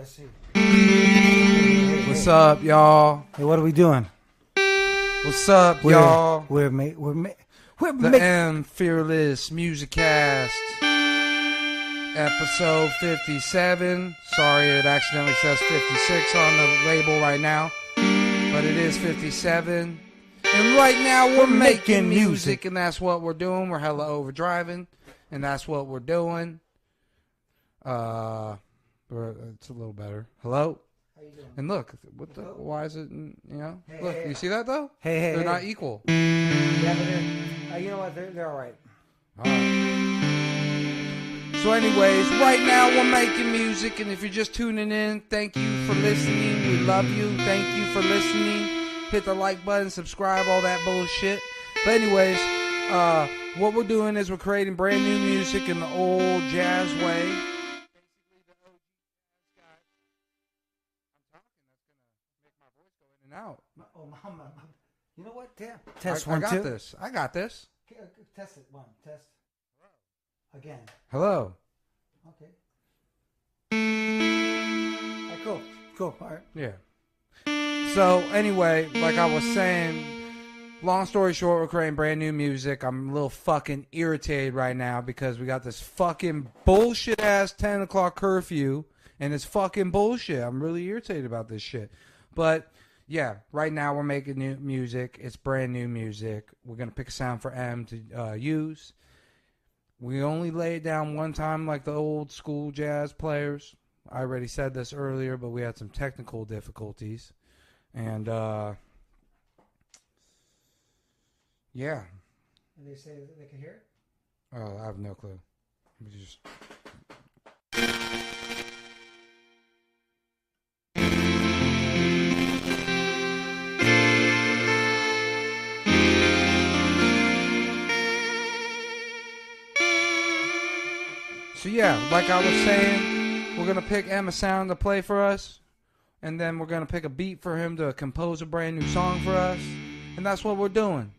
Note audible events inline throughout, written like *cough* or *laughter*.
let's see. What's up, y'all? Hey, what are we doing? What's up, We're, y'all? We're ma- we're ma- we're The ma- M Fearless Music Cast, episode 57. Sorry, it accidentally says 56 on the label right now, but it is 57. And right now we're making music, and that's what we're doing. We're hella overdriving, and that's what we're doing. Uh, we're- it's a little better. Hello. How you doing? And look, what the? Why is it? You know, Hey, look. hey, You hey. see that though? Hey, hey, They're hey. not equal. Yeah, but they're, uh, you know what? They're, they're all right. All right. So, anyways, right now we're making music, and if you're just tuning in, thank you for listening. We love you. Thank you for listening. Hit the like button, subscribe, all that bullshit. But anyways, uh, what we're doing is we're creating brand new music in the old jazz way. Out. Oh, mama. *laughs* You know what? Damn. Test I, one, I got two. this. I got this. Okay, okay, uh, Test it. One. Test. Again. Hello. Okay. All right, cool. Cool. All right. Yeah. So anyway, like I was saying, long story short, we're creating brand new music. I'm a little fucking irritated right now because we got this fucking bullshit ass ten o'clock curfew, and it's fucking bullshit. I'm really irritated about this shit. But yeah, right now we're making new music. It's brand new music. We're gonna pick a sound for M to uh, use. We only lay it down one time like the old school jazz players. I already said this earlier, but we had some technical difficulties. And uh yeah. They say that they can hear it. Oh, I have no clue. Let me just So yeah, like I was saying, we're gonna pick Emma Sound to play for us, and then we're gonna pick a beat for him to compose a brand new song for us, and that's what we're doing.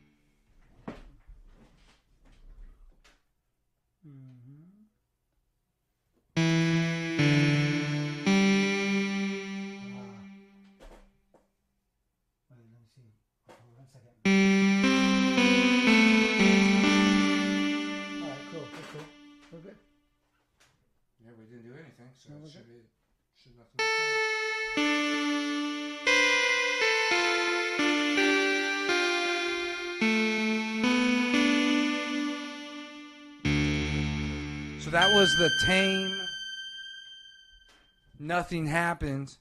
Was the tame. Nothing happened.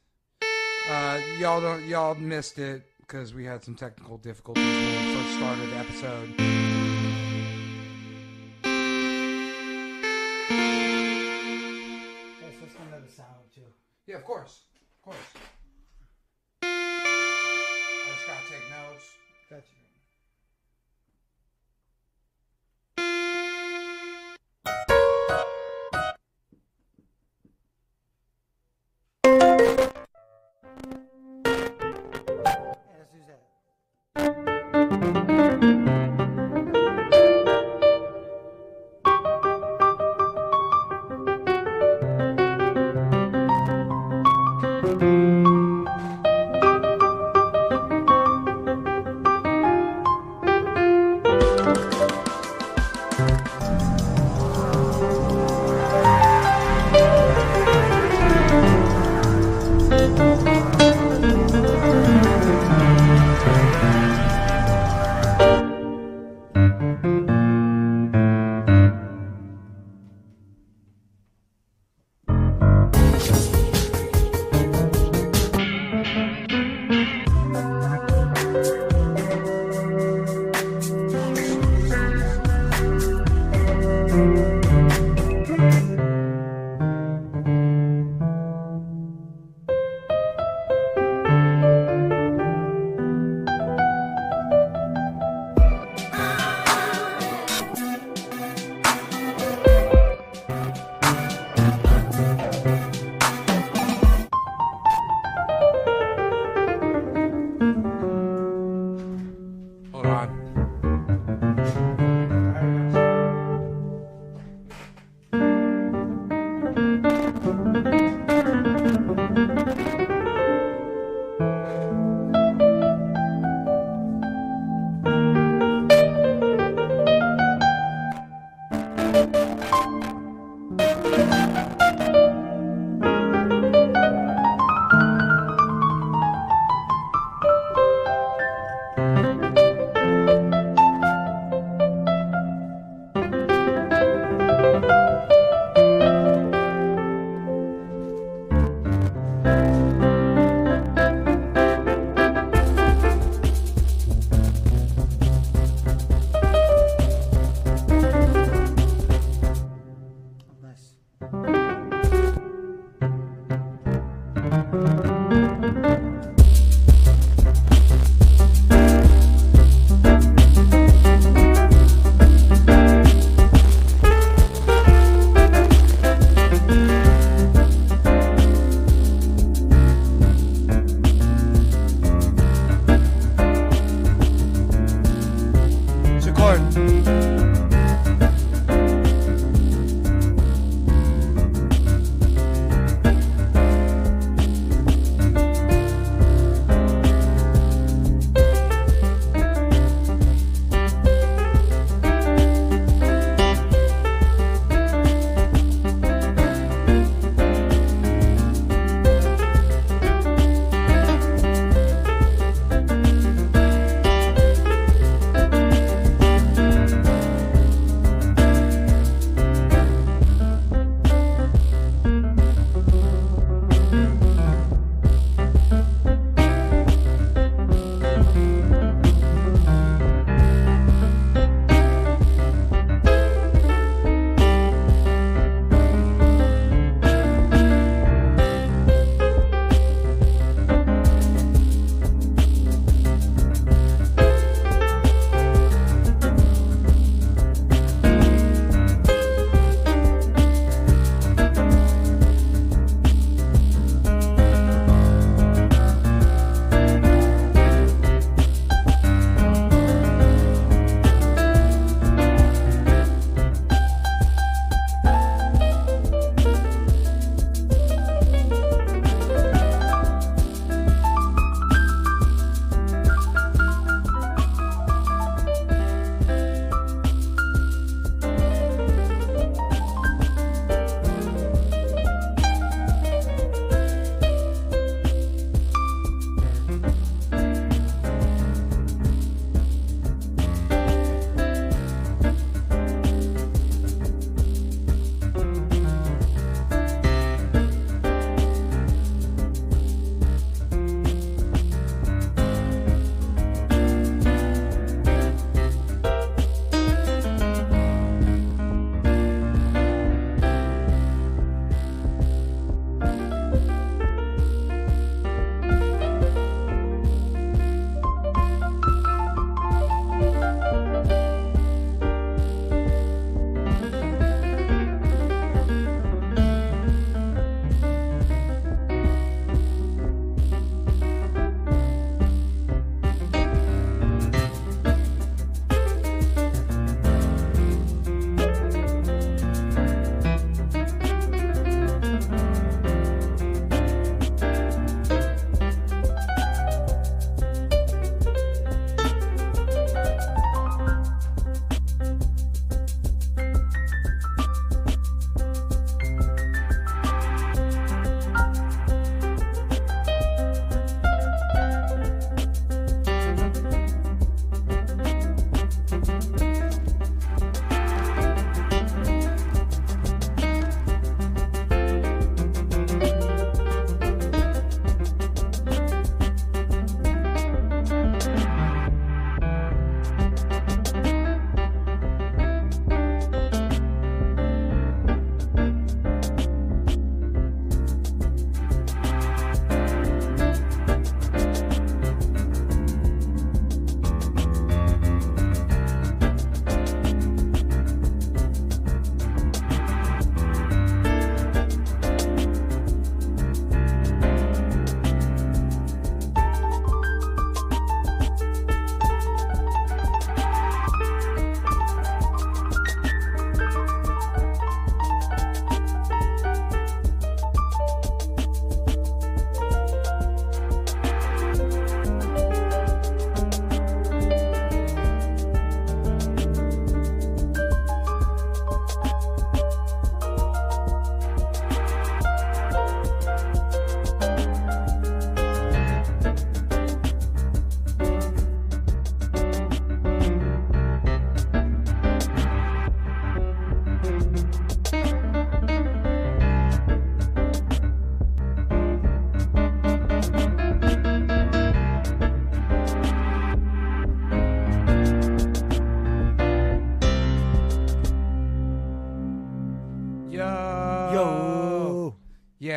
Uh, y'all don't. Y'all missed it because we had some technical difficulties when we first started the episode.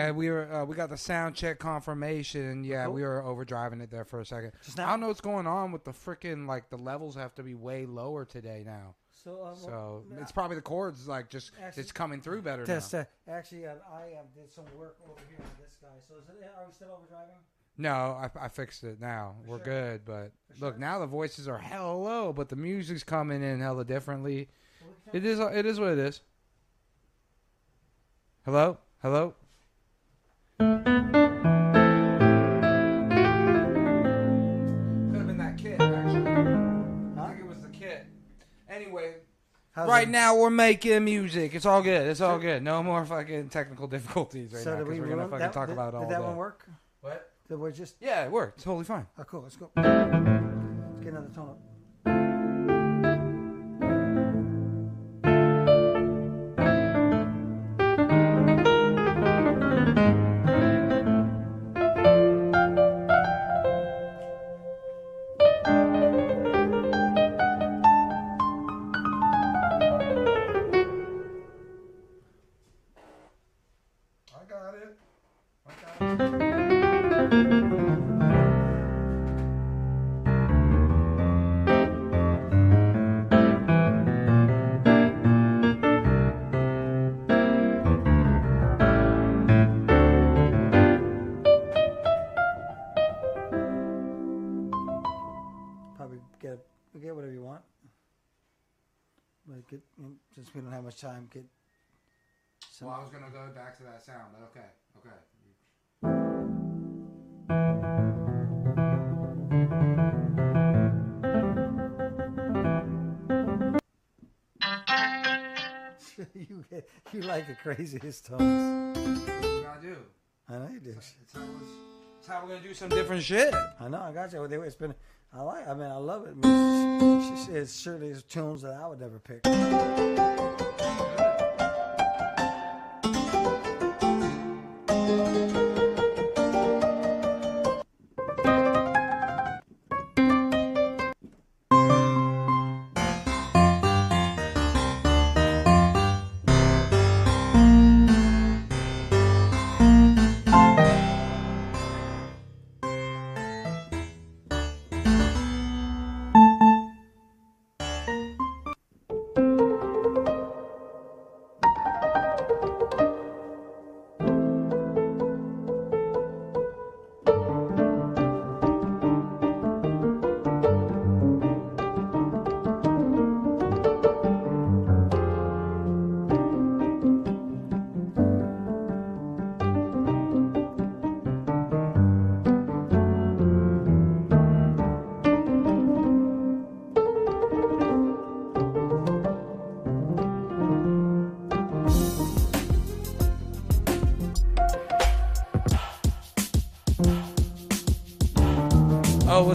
Yeah, we were uh, we got the sound check confirmation. Yeah, Cool. we were overdriving it there for a second. Just I don't know what's going on with the freaking like the levels have to be way lower today now. So, um, So it's probably the chords like just Actually- it's coming through better test. now. Uh, actually, I um, did some work over here on this guy. So is it, are we still overdriving? No, I, I fixed it now. We're sure? good, but For look, sure? now the voices are hella low, but the music's coming in hella differently. It is. It is what it is. Hello, hello. How's right it- was the kit. Anyway, right now we're making music. It's all good. It's all good. No more fucking technical *laughs* difficulties right so now did we because we're gonna fucking that, talk did, about it all Did that day. one work? What? Did we just? Yeah, it worked. Totally fine. Oh, cool. Let's go. Let's get another tone up. We don't have much time, get some. Well, I was gonna go back to that sound, but okay, okay. *laughs* you get, you like the craziest tones. What we do? I know you do. It's how, how we're gonna do some different shit. I know. I got you. It's been. I like. I mean, I love it. I mean, it's, it's surely tunes that I would never pick.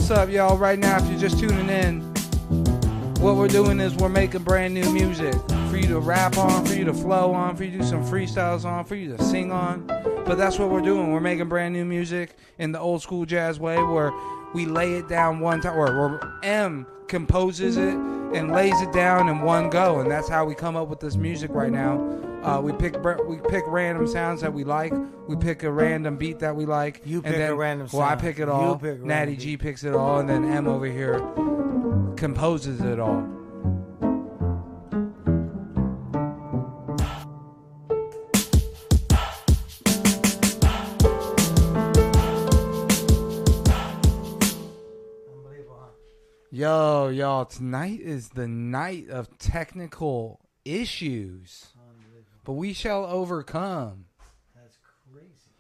What's up, y'all? Right now, if you're just tuning in, what we're doing is we're making brand new music for you to rap on, for you to flow on, for you to do some freestyles on, for you to sing on. But that's what we're doing. We're making brand new music in the old school jazz way where we lay it down one time, or, or M composes it and lays it down in one go, and that's how we come up with this music right now. Uh, we pick we pick random sounds that we like. We pick a random beat that we like. You and pick a then, random Well, I pick it You all. pick a Natty beat. G picks it all, and then M over here composes it all. Unbelievable, huh? Yo, y'all, tonight is the night of technical issues. But we shall overcome. That's crazy.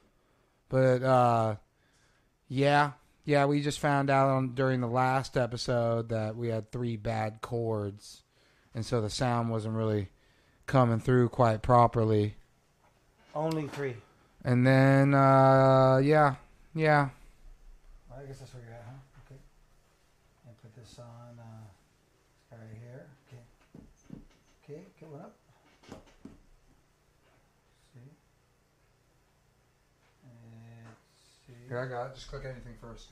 But uh yeah, yeah, we just found out on during the last episode that we had three bad chords and so the sound wasn't really coming through quite properly. Only three. And then uh yeah, yeah. I guess that's where you're at, huh? Okay. And put this on uh, right here. Okay. Okay, get one up. See? Let's see. Here I got it. Just click anything first.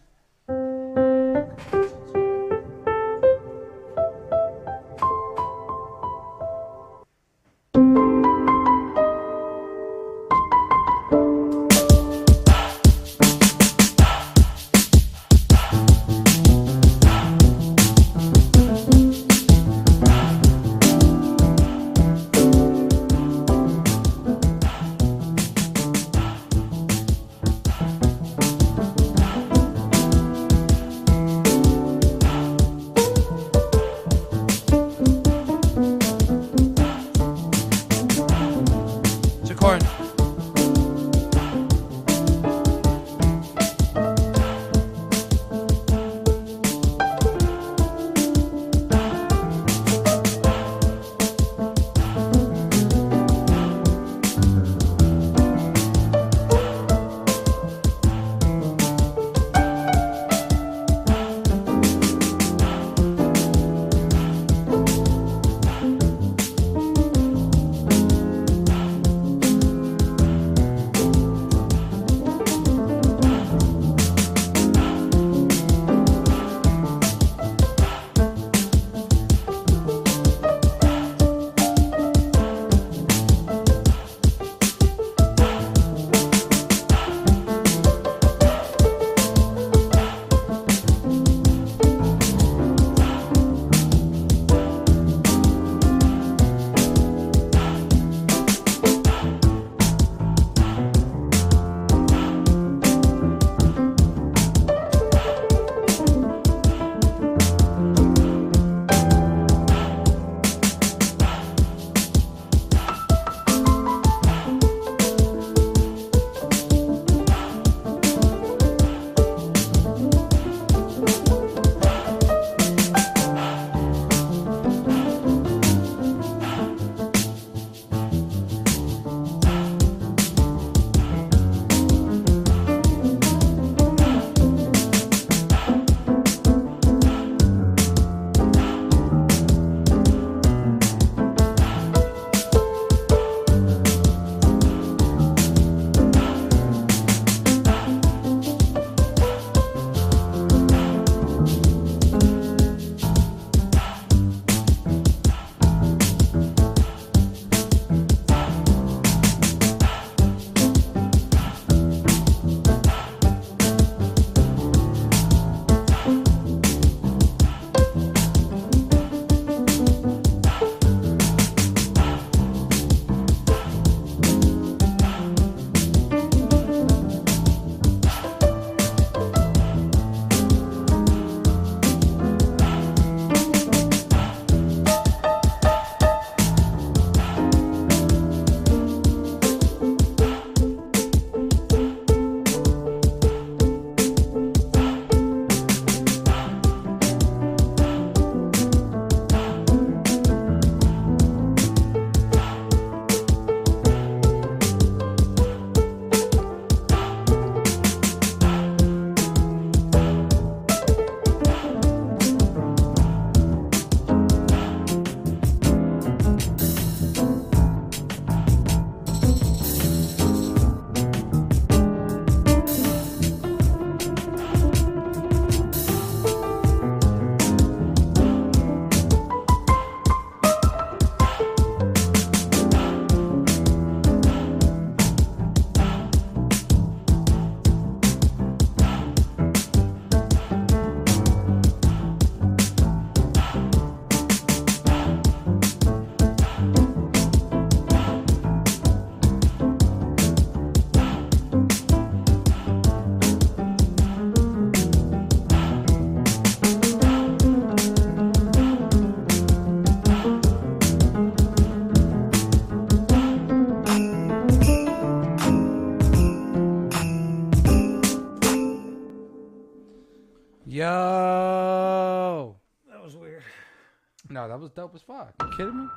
Was dope as fuck. You kidding me?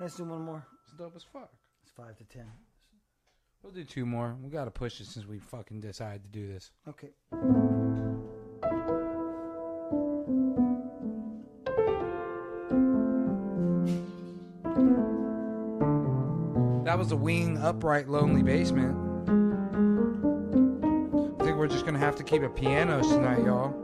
Let's do one more. It's dope as fuck. It's five to ten. We'll do two more. We gotta push it since we fucking decided to do this. Okay. That was a wing upright lonely basement. I think we're just gonna have to keep it pianos tonight, y'all.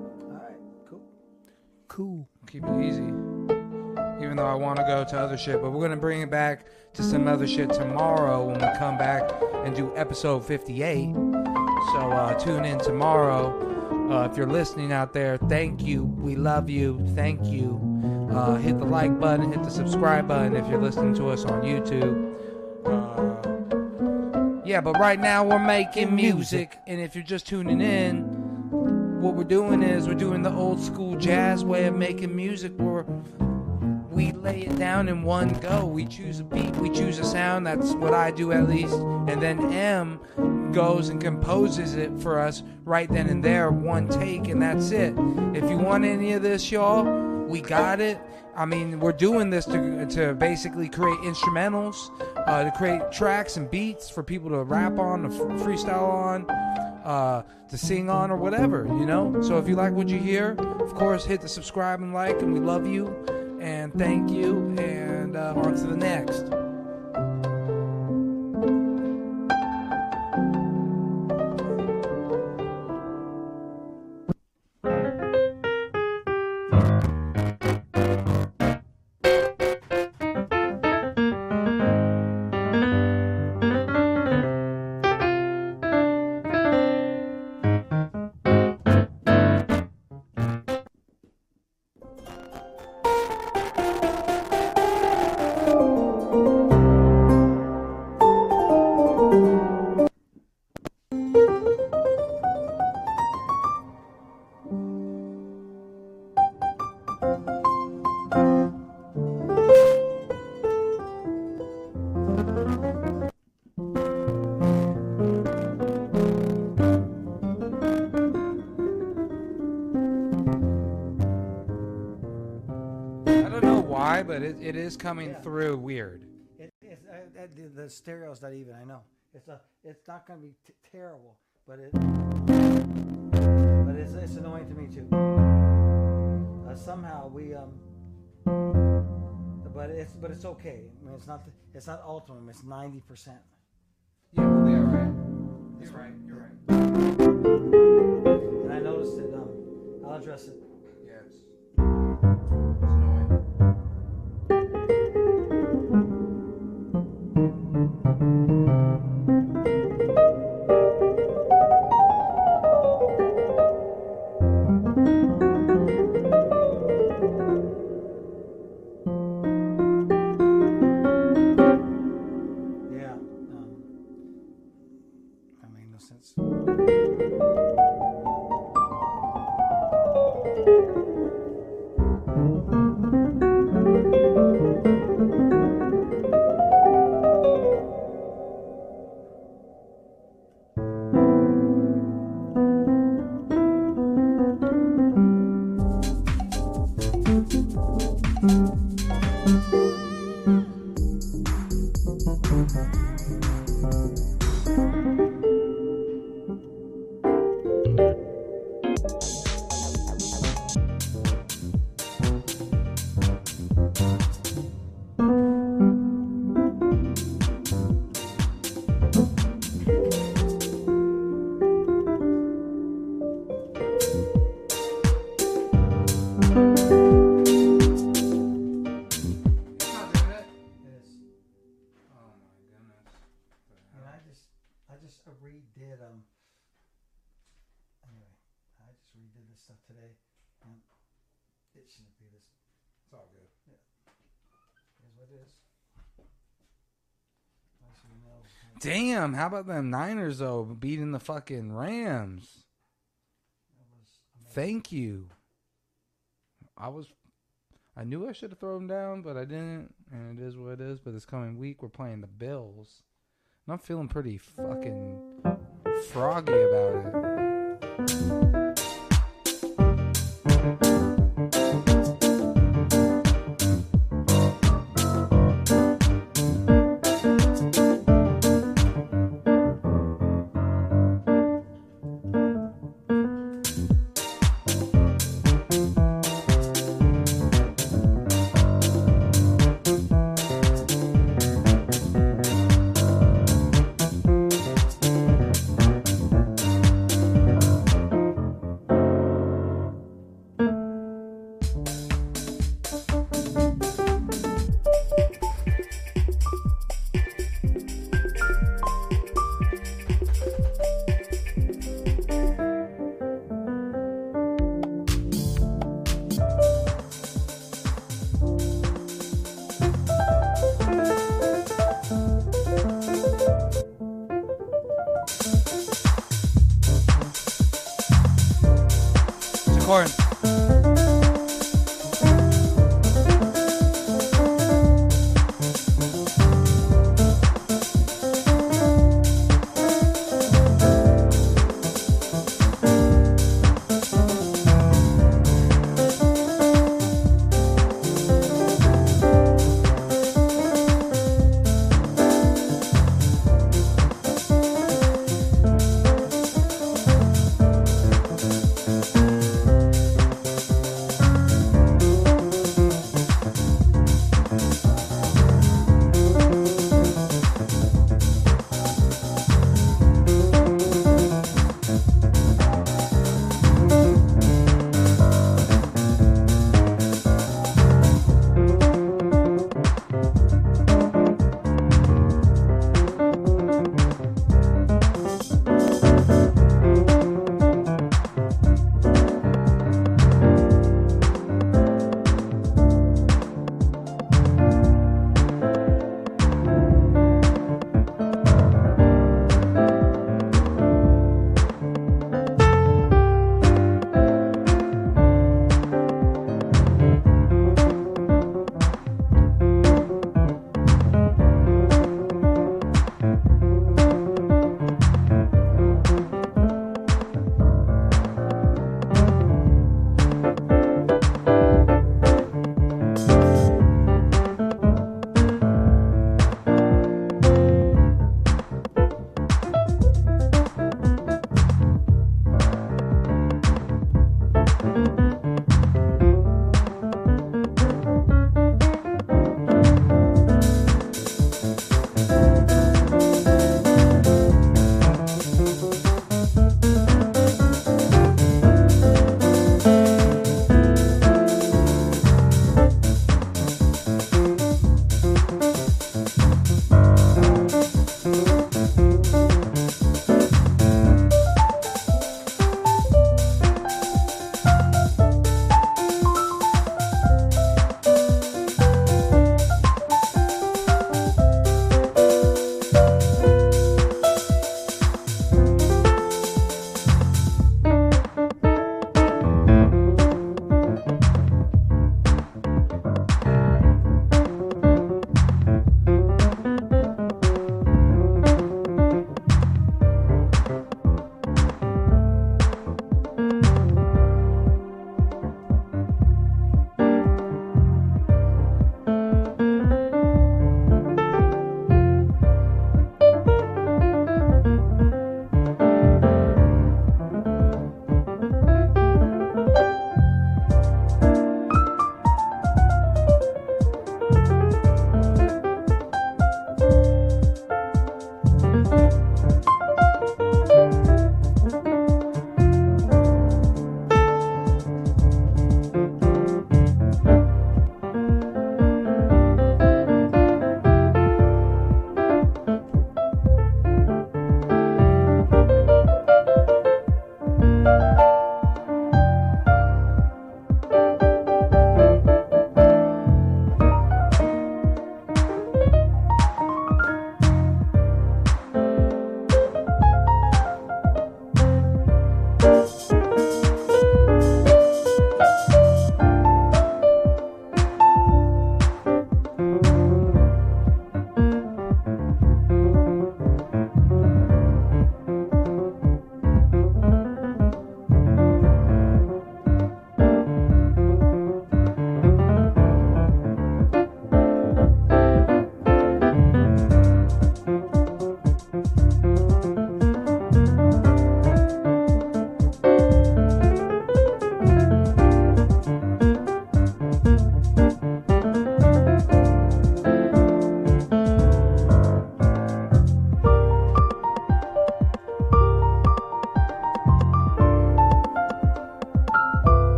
Though I want to go to other shit, but we're gonna bring it back to some other shit tomorrow when we come back and do episode 58. So uh, tune in tomorrow. Uh, if you're listening out there, thank you. We love you. Thank you. Uh, hit the like button, hit the subscribe button if you're listening to us on YouTube. Uh, yeah, but right now we're making music, and if you're just tuning in, what we're doing is we're doing the old school jazz way of making music where we lay it down in one go. We choose a beat, we choose a sound, that's what I do at least, and then M goes and composes it for us right then and there, one take, and that's it. If you want any of this, y'all, we got it. I mean, we're doing this to, to basically create instrumentals, uh, to create tracks and beats for people to rap on, to freestyle on, uh, to sing on, or whatever, you know? So if you like what you hear, of course, hit the subscribe and like, and we love you, and thank you, and uh, on to the next. But it, it is coming Yeah. through weird. It, it's uh, the, stereo's not even. I know. It's a. It's not going to be t- terrible, but it. But it's, it's annoying to me too. Uh, somehow we um. But it's but it's okay. I mean, it's not the, it's not ultimate. It's ninety percent. Yeah, we'll be alright. You're right, you're right. And I noticed it. Um, I'll address it. Just redid um. Anyway, I just redid this stuff today, and it shouldn't be this. It's all good. Here's what it is. Nice and nailed. Damn, how about them Niners though beating the fucking Rams? That was amazing. Thank you. I was I knew I should have thrown them down, but I didn't, and it is what it is. But this coming week we're playing the Bills. And I'm feeling pretty fucking froggy about it. Recording.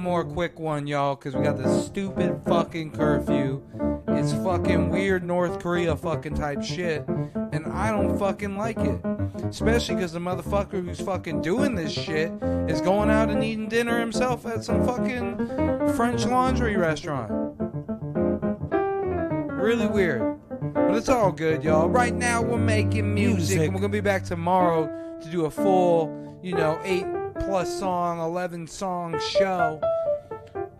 One more quick one, y'all, because we got this stupid fucking curfew. It's fucking weird North Korea fucking type shit, and I don't fucking like it. Especially because the motherfucker who's fucking doing this shit is going out and eating dinner himself at some fucking French laundry restaurant. Really weird. But it's all good, y'all. Right now, we're making music, Music. and we're gonna be back tomorrow to do a full, you know, eight plus song, eleven song show.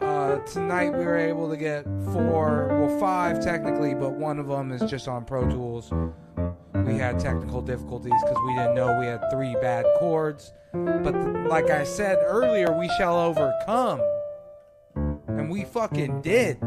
Uh, tonight we were able to get four, well, five technically, but one of them is just on Pro Tools. We had technical difficulties because we didn't know we had three bad cords. But th- like I said earlier, we shall overcome. And we fucking did.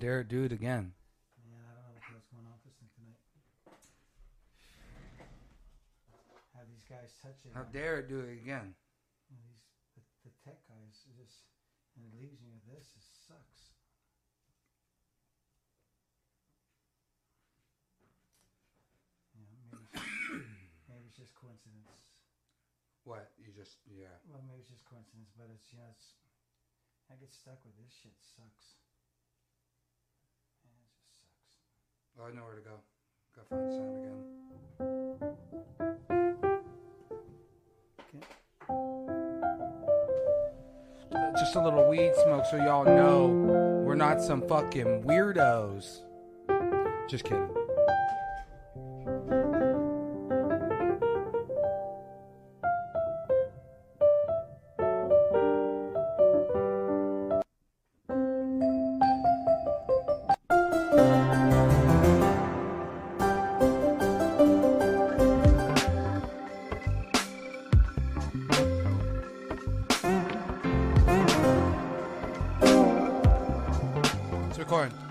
How dare do it again? Yeah, I don't know what the hell's going on with this thing tonight. Have these guys touch it. How man. dare it do it again? These the, the tech guys just and it leaves me with this. It sucks. You know, maybe maybe it's just coincidence. What? You just, yeah. Well, maybe it's just coincidence, but it's you know it's I get stuck with this shit. Sucks. Yeah, it just sucks. Oh, I know where to go. Go find sound again. Okay. Just a little weed smoke so y'all know we're not some fucking weirdos. Just kidding. It's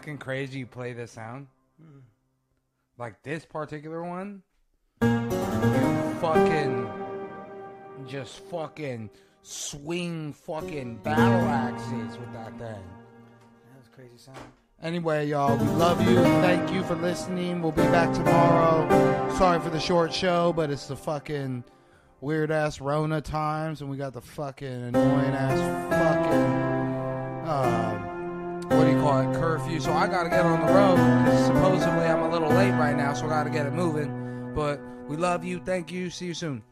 fucking crazy you play this sound? Like this particular one, you fucking just fucking swing fucking battle axes with that thing. That was crazy sound. Anyway, y'all, we love you. Thank you for listening. We'll be back tomorrow. Sorry for the short show, but it's the fucking weird ass Rona times, and we got the fucking annoying ass fucking um, what do you call it curfew. So I gotta get on the road. Supposedly I'm a little late right now, so I gotta get it moving. But we love you. Thank you. See you soon.